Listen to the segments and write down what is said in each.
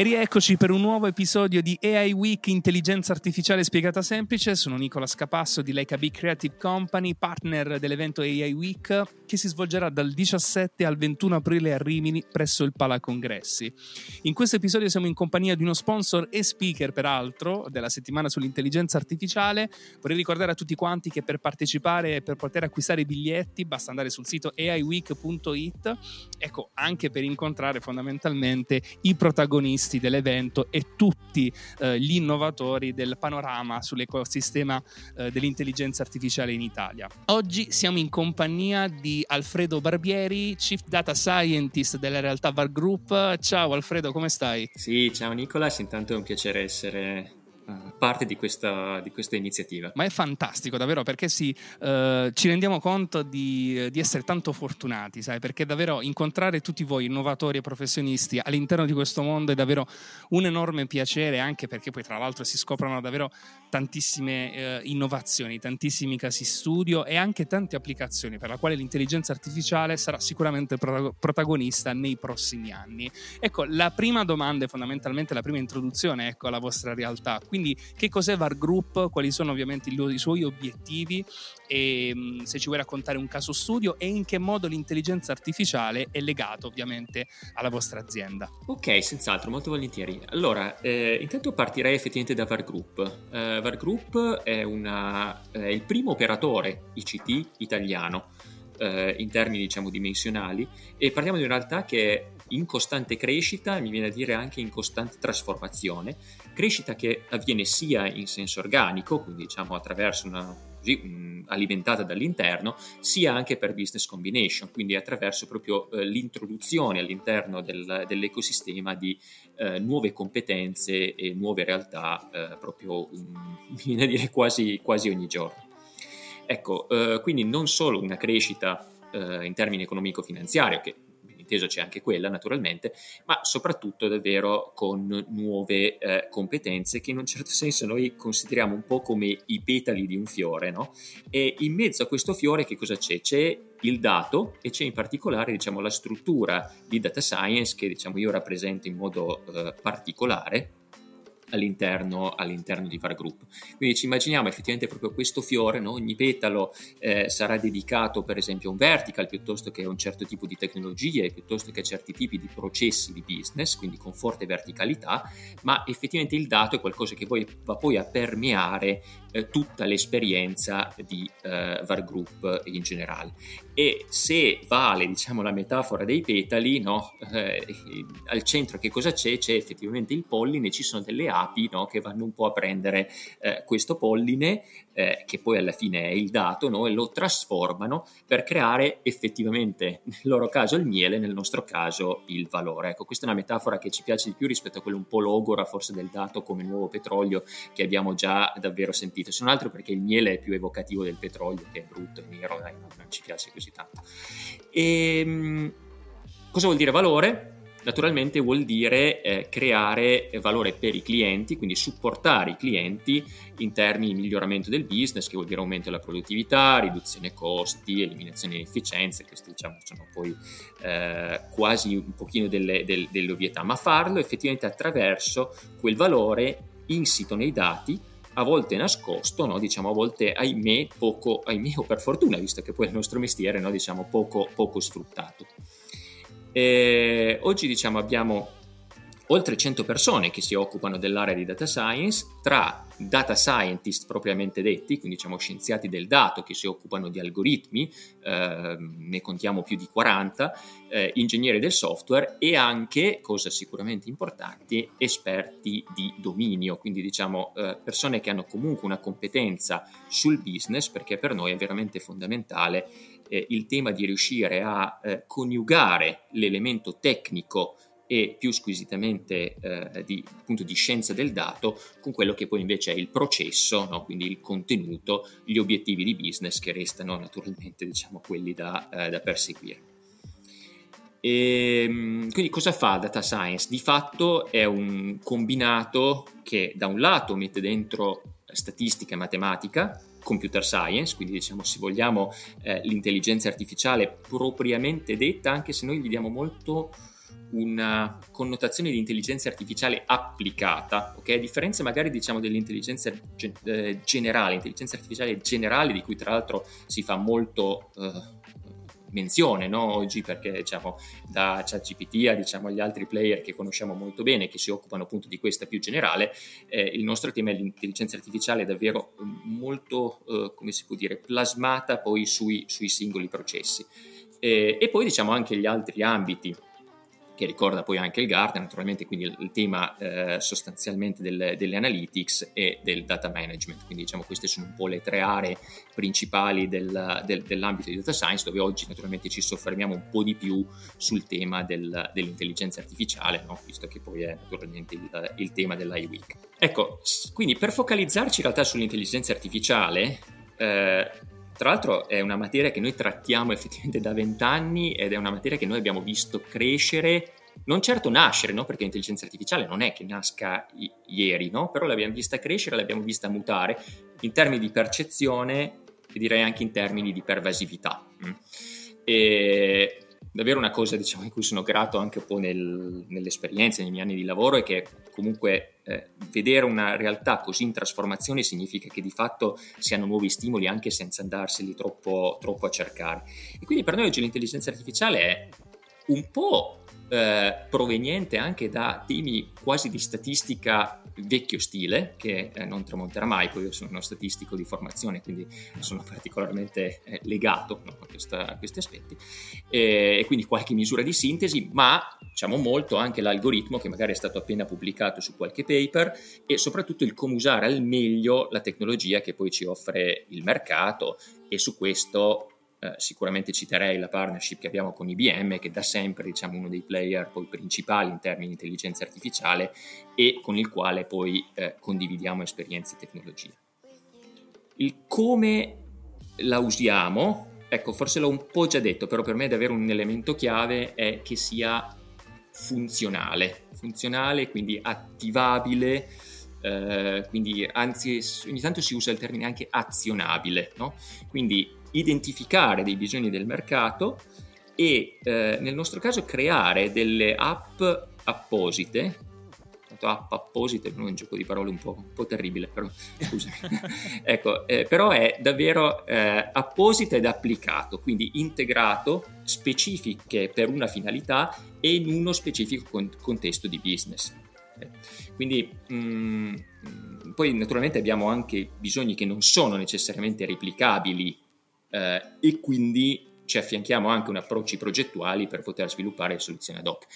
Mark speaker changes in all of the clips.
Speaker 1: E rieccoci per un nuovo episodio di AI Week Intelligenza Artificiale Spiegata Semplice. Sono Nicola Scapasso di Leica Big Creative Company, partner dell'evento AI Week che si svolgerà dal 17 al 21 aprile a Rimini presso il Pala Congressi. In questo episodio siamo in compagnia di uno sponsor e speaker, peraltro, della settimana sull'intelligenza artificiale. Vorrei ricordare a tutti quanti che per partecipare e per poter acquistare i biglietti basta andare sul sito aiweek.it, ecco, anche per incontrare fondamentalmente i protagonisti protagonisti dell'evento e tutti eh, gli innovatori del panorama sull'ecosistema eh, dell'intelligenza artificiale in Italia. Oggi siamo in compagnia di Alfredo Barbieri, Chief Data Scientist della realtà VAR Group. Ciao Alfredo, come stai?
Speaker 2: Sì, ciao Nicolas, intanto è un piacere essere parte di questa, di questa, iniziativa.
Speaker 1: Ma è fantastico davvero perché sì, eh, ci rendiamo conto di, di, essere tanto fortunati, sai, perché davvero incontrare tutti voi innovatori e professionisti all'interno di questo mondo è davvero un enorme piacere anche perché poi tra l'altro si scoprono davvero tantissime eh, innovazioni, tantissimi casi studio e anche tante applicazioni per la quale l'intelligenza artificiale sarà sicuramente pro- protagonista nei prossimi anni. Ecco, la prima domanda è fondamentalmente la prima introduzione ecco, alla vostra realtà. Quindi quindi che cos'è VAR Group, quali sono ovviamente i, suoi obiettivi e mm, se ci vuoi raccontare un caso studio e in che modo l'intelligenza artificiale è legata ovviamente alla vostra azienda.
Speaker 2: Ok, senz'altro, molto volentieri. Allora, eh, intanto partirei effettivamente da VAR Group. Uh, VAR Group è, una, è il primo operatore ICT italiano eh, in termini diciamo dimensionali e parliamo di una realtà che è in costante crescita mi viene a dire anche in costante trasformazione, crescita che avviene sia in senso organico, quindi diciamo attraverso una così, alimentata dall'interno, sia anche per business combination, quindi attraverso proprio eh, l'introduzione all'interno del, dell'ecosistema di eh, nuove competenze e nuove realtà eh, proprio, um, viene a dire, quasi, quasi ogni giorno. Ecco, eh, quindi non solo una crescita eh, in termini economico-finanziario, che inteso c'è anche quella naturalmente, ma soprattutto davvero con nuove eh, competenze che in un certo senso noi consideriamo un po' come i petali di un fiore, no? E in mezzo a questo fiore che cosa c'è? C'è il dato e c'è in particolare diciamo, la struttura di data science che diciamo, io rappresento in modo eh, particolare all'interno, all'interno, di VAR Group. Quindi ci immaginiamo effettivamente proprio questo fiore, no? ogni petalo eh, sarà dedicato per esempio a un vertical piuttosto che a un certo tipo di tecnologie, piuttosto che a certi tipi di processi di business, quindi con forte verticalità, ma effettivamente il dato è qualcosa che poi va poi a permeare eh, tutta l'esperienza di eh, VAR Group in generale. E se vale diciamo la metafora dei petali, no? Eh, al centro che cosa c'è? C'è effettivamente il polline, ci sono delle api no? che vanno un po' a prendere eh, questo polline, eh, che poi alla fine è il dato, no? e lo trasformano per creare effettivamente, nel loro caso il miele, nel nostro caso il valore. Ecco, questa è una metafora che ci piace di più rispetto a quella un po' logora forse del dato come nuovo petrolio che abbiamo già davvero sentito se non altro perché il miele è più evocativo del petrolio che è brutto e nero, dai, non ci piace così tanto. E, ehm, cosa vuol dire valore? Naturalmente vuol dire eh, creare valore per i clienti, quindi supportare i clienti in termini di miglioramento del business, che vuol dire aumento della produttività, riduzione costi, eliminazione di efficienze, queste diciamo sono poi eh, quasi un pochino delle, delle, delle ovvietà, ma farlo effettivamente attraverso quel valore insito nei dati a volte nascosto, no? diciamo a volte ahimè poco, ahimè o per fortuna, visto che poi è il nostro mestiere, no? diciamo poco, poco sfruttato. E oggi diciamo abbiamo oltre 100 persone che si occupano dell'area di data science, tra data scientist propriamente detti, quindi diciamo scienziati del dato che si occupano di algoritmi, eh, ne contiamo più di 40, eh, ingegneri del software e anche, cosa sicuramente importante, esperti di dominio, quindi diciamo eh, persone che hanno comunque una competenza sul business, perché per noi è veramente fondamentale eh, il tema di riuscire a eh, coniugare l'elemento tecnico e più squisitamente eh, di, appunto, di, scienza del dato con quello che poi invece è il processo, no? quindi il contenuto, gli obiettivi di business che restano naturalmente diciamo, quelli da, eh, da perseguire. E, ehm, quindi cosa fa Data Science? Di fatto è un combinato che da un lato mette dentro statistica e matematica, computer science, quindi diciamo se vogliamo eh, l'intelligenza artificiale propriamente detta, anche se noi gli diamo molto una connotazione di intelligenza artificiale applicata, ok? A differenza magari diciamo dell'intelligenza gen- eh, generale, intelligenza artificiale generale di cui tra l'altro si fa molto eh, menzione no? oggi perché diciamo, da ChatGPT a diciamo, gli altri player che conosciamo molto bene che si occupano appunto di questa più generale, eh, il nostro tema è l'intelligenza artificiale davvero molto, eh, come si può dire, plasmata poi sui, sui singoli processi. Eh, e poi diciamo anche gli altri ambiti che ricorda poi anche il Gartner, naturalmente quindi il, tema eh, sostanzialmente del, delle analytics e del data management, quindi diciamo queste sono un po' le tre aree principali del, del, dell'ambito di data science, dove oggi naturalmente ci soffermiamo un po' di più sul tema del, dell'intelligenza artificiale, no? visto che poi è naturalmente il, il tema dell'IWeek. Ecco, quindi per focalizzarci in realtà sull'intelligenza artificiale, eh, tra l'altro è una materia che noi trattiamo effettivamente da vent'anni ed è una materia che noi abbiamo visto crescere, non certo nascere, no? perché l'intelligenza artificiale non è che nasca i- ieri, no? però l'abbiamo vista crescere, l'abbiamo vista mutare in termini di percezione e direi anche in termini di pervasività. Mm. E davvero una cosa diciamo, in cui sono grato anche un po' nel, nell'esperienza, nei miei anni di lavoro, è che comunque eh, vedere una realtà così in trasformazione significa che di fatto si hanno nuovi stimoli anche senza andarseli troppo, troppo a cercare. E quindi per noi oggi l'intelligenza artificiale è un po' eh, proveniente anche da temi quasi di statistica vecchio stile, che eh, non tramonterà mai, poi io sono uno statistico di formazione, quindi sono particolarmente eh, legato no, a, questa, a, questi aspetti, e quindi qualche misura di sintesi, ma diciamo molto anche l'algoritmo che magari è stato appena pubblicato su qualche paper e soprattutto il come usare al meglio la tecnologia che poi ci offre il mercato e su questo eh, sicuramente citerei la partnership che abbiamo con IBM, che da sempre diciamo, uno dei player poi principali in termini di intelligenza artificiale e con il quale poi eh, condividiamo esperienze e tecnologie. Il come la usiamo, ecco, forse l'ho un po' già detto, però per me davvero un elemento chiave è che sia funzionale, funzionale, quindi attivabile, eh, quindi anzi ogni tanto si usa il termine anche azionabile, no? quindi identificare dei bisogni del mercato e eh, nel nostro caso creare delle app apposite app apposite, non è un gioco di parole un po', un po terribile, però scusami. ecco, eh, però è davvero eh, apposita ed applicato, quindi integrato, specifiche per una finalità e in uno specifico con- contesto di business. Eh, quindi mh, mm, poi naturalmente abbiamo anche bisogni che non sono necessariamente replicabili eh, e quindi ci affianchiamo anche un approcci progettuali per poter sviluppare soluzioni ad hoc.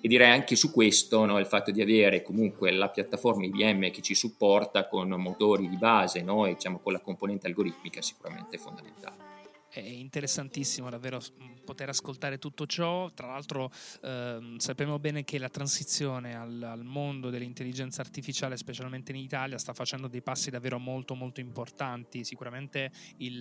Speaker 2: E direi anche su questo no, il fatto di avere comunque la piattaforma IBM che ci supporta con motori di base no, e diciamo, con la componente algoritmica è sicuramente fondamentale
Speaker 1: è interessantissimo davvero poter ascoltare tutto ciò. Tra l'altro ehm, sappiamo bene che la transizione al, al, mondo dell'intelligenza artificiale, specialmente in Italia, sta facendo dei passi davvero molto molto importanti. Sicuramente il,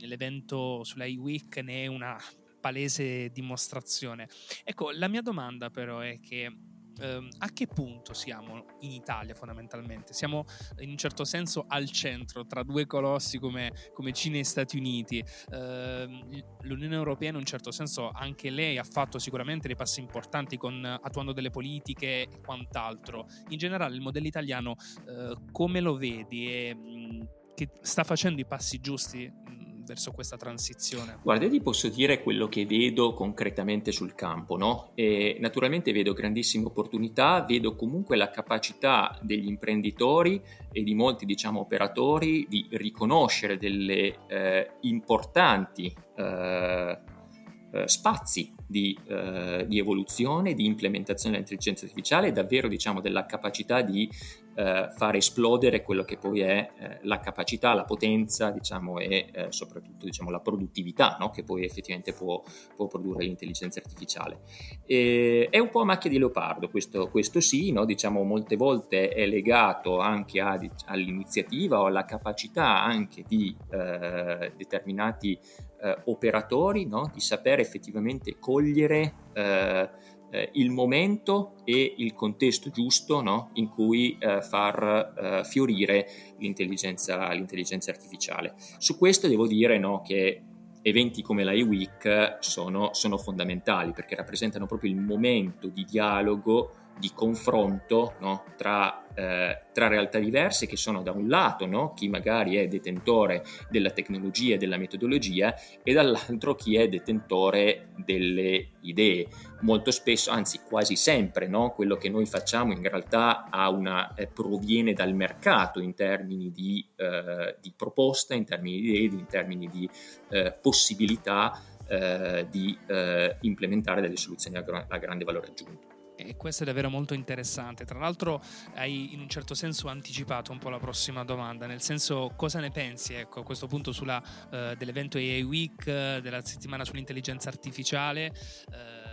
Speaker 1: l'evento sull'I-Week ne è una palese dimostrazione. Ecco, la mia domanda però è che ehm, a che punto siamo in Italia fondamentalmente? Siamo in un certo senso al centro tra due colossi come, come Cina e Stati Uniti. Eh, L'Unione Europea in un certo senso anche lei ha fatto sicuramente dei passi importanti con, attuando delle politiche e quant'altro. In generale il modello italiano eh, come lo vedi e mh, che sta facendo i passi giusti verso questa transizione?
Speaker 2: Guarda, io ti posso dire quello che vedo concretamente sul campo, no? E naturalmente vedo grandissime opportunità, vedo comunque la capacità degli imprenditori e di molti, diciamo, operatori di riconoscere delle eh, importanti eh, eh, spazi di, eh, di, evoluzione, di implementazione dell'intelligenza artificiale e davvero diciamo della capacità di eh, fare esplodere quello che poi è eh, la capacità, la potenza diciamo, e eh, soprattutto diciamo, la produttività no? che poi effettivamente può, può produrre l'intelligenza artificiale. E, è un po' a macchia di leopardo questo, questo sì, no? diciamo, molte volte è legato anche a, all'iniziativa o alla capacità anche di determinati eh, operatori no? di sapere effettivamente cogliere eh, eh, il momento e il contesto giusto no? in cui eh, far eh, fiorire l'intelligenza, l'intelligenza, artificiale. Su questo devo dire no, che eventi come la e-week sono, sono fondamentali perché rappresentano proprio il momento di dialogo di confronto no? tra, eh, tra, realtà diverse che sono da un lato no? chi magari è detentore della tecnologia e della metodologia e dall'altro chi è detentore delle idee. Molto spesso, anzi quasi sempre, no? quello che noi facciamo in realtà una, eh, proviene dal mercato in termini di, eh, di, proposta, in termini di idee, in termini di eh, possibilità eh, di eh, implementare delle soluzioni a, gra- a grande valore aggiunto
Speaker 1: e questo è davvero molto interessante. Tra l'altro hai in un certo senso anticipato un po' la prossima domanda, nel senso cosa ne pensi ecco, a questo punto sulla, uh, dell'evento AI Week, della settimana sull'intelligenza artificiale? Uh,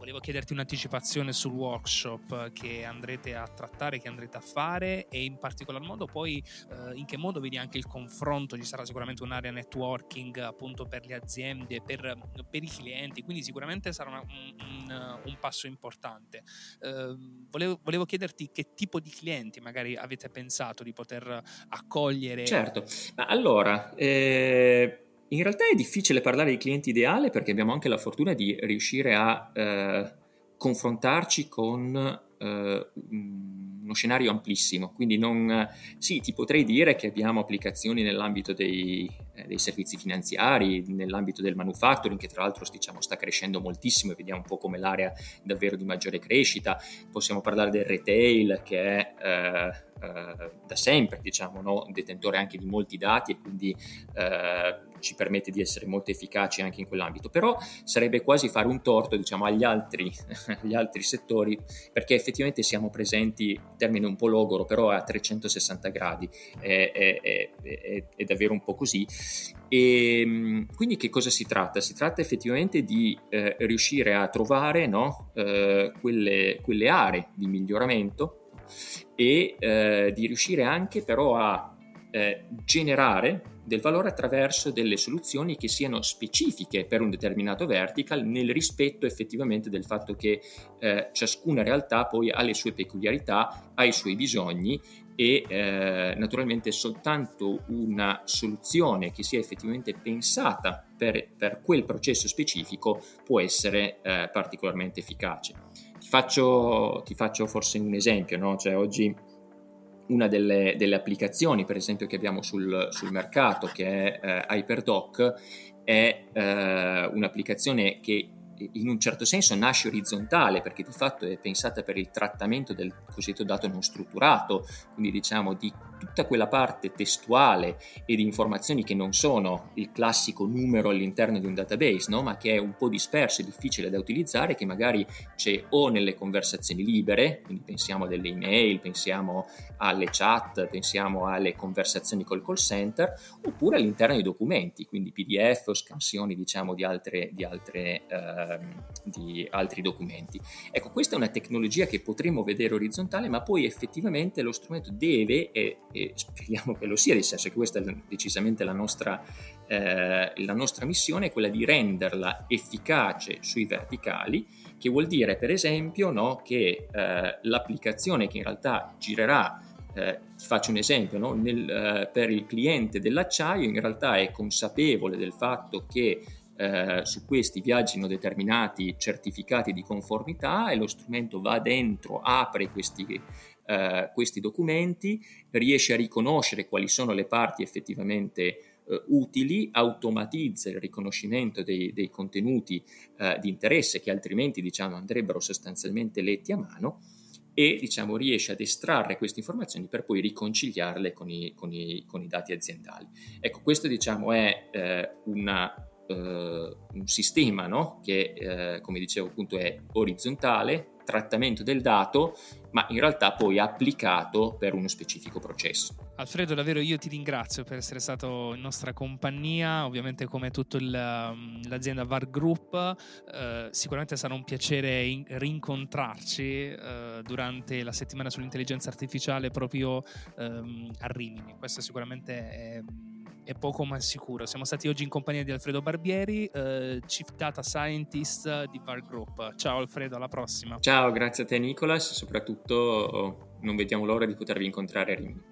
Speaker 1: volevo chiederti un'anticipazione sul workshop che andrete a trattare, che andrete a fare e in particolar modo poi eh, in che modo vedi anche il confronto, ci sarà sicuramente un'area networking appunto per le aziende, per, per i clienti, quindi sicuramente sarà una, un, un, passo importante. Eh, volevo, volevo, chiederti che tipo di clienti magari avete pensato di poter accogliere.
Speaker 2: Certo, ma allora... Eh in realtà è difficile parlare di cliente ideale perché abbiamo anche la fortuna di riuscire a eh, confrontarci con eh, uno scenario amplissimo. Quindi non, sì, ti potrei dire che abbiamo applicazioni nell'ambito dei, eh, dei servizi finanziari, nell'ambito del manufacturing, che tra l'altro diciamo, sta crescendo moltissimo e vediamo un po' come l'area davvero di maggiore crescita. Possiamo parlare del retail che è eh, eh, da sempre, diciamo, no? detentore anche di molti dati e quindi eh, ci permette di essere molto efficaci anche in quell'ambito. Però sarebbe quasi fare un torto, diciamo, agli altri, agli altri settori, perché effettivamente siamo presenti, termine un po' logoro, però a 360 gradi, è, è, è, è davvero un po' così. E ehm, quindi che cosa si tratta? Si tratta effettivamente di eh, riuscire a trovare no? eh, quelle, quelle aree di miglioramento e eh, di riuscire anche però a eh, generare del valore attraverso delle soluzioni che siano specifiche per un determinato vertical nel rispetto effettivamente del fatto che eh, ciascuna realtà poi ha le sue peculiarità, ha i suoi bisogni e eh, naturalmente soltanto una soluzione che sia effettivamente pensata per, per quel processo specifico può essere eh, particolarmente efficace. Ti faccio, ti faccio forse un esempio, no? cioè, oggi una delle, delle, applicazioni, per esempio, che abbiamo sul, sul mercato, che è eh, HyperDoc, è eh, un'applicazione che in un certo senso nasce orizzontale perché di fatto è pensata per il trattamento del cosiddetto dato non strutturato, quindi diciamo di tutta quella parte testuale e di informazioni che non sono il classico numero all'interno di un database, no? ma che è un po' disperso e difficile da utilizzare, che magari c'è o nelle conversazioni libere, quindi pensiamo alle email, pensiamo alle chat, pensiamo alle conversazioni col call center, oppure all'interno dei documenti, quindi PDF o scansioni diciamo di, altre, di, altre, eh, di altri documenti. Ecco, questa è una tecnologia che potremmo vedere orizzontale, ma poi effettivamente lo strumento deve e e speriamo che lo sia, nel senso che questa è decisamente la nostra, eh, la nostra missione, è quella di renderla efficace sui verticali, che vuol dire per esempio no, che eh, l'applicazione che in realtà girerà eh, ti faccio un esempio, no? Nel, eh, per il cliente dell'acciaio in realtà è consapevole del fatto che eh, su questi viaggino determinati certificati di conformità e lo strumento va dentro, apre questi, eh, questi documenti, riesce a riconoscere quali sono le parti effettivamente eh, utili, automatizza il riconoscimento dei, dei contenuti eh, di interesse che altrimenti diciamo, andrebbero sostanzialmente letti a mano e diciamo, riesce ad estrarre queste informazioni per poi riconciliarle con i, con i, con i dati aziendali. Ecco, questo diciamo, è eh, una, uh, un sistema no? che, uh, come dicevo, appunto è orizzontale, trattamento del dato, ma in realtà poi applicato per uno specifico processo.
Speaker 1: Alfredo, davvero io ti ringrazio per essere stato in nostra compagnia, ovviamente come tutta um, l'azienda VAR Group, eh, sicuramente sarà un piacere in- rincontrarci eh, durante la settimana sull'intelligenza artificiale proprio ehm, a Rimini, questo sicuramente è è poco ma sicuro. Siamo stati oggi in compagnia di Alfredo Barbieri, eh, Chief Data Scientist di VAR Group. Ciao Alfredo, alla prossima.
Speaker 2: Ciao, grazie a te Nicolas, soprattutto non vediamo l'ora di potervi incontrare a Rimini.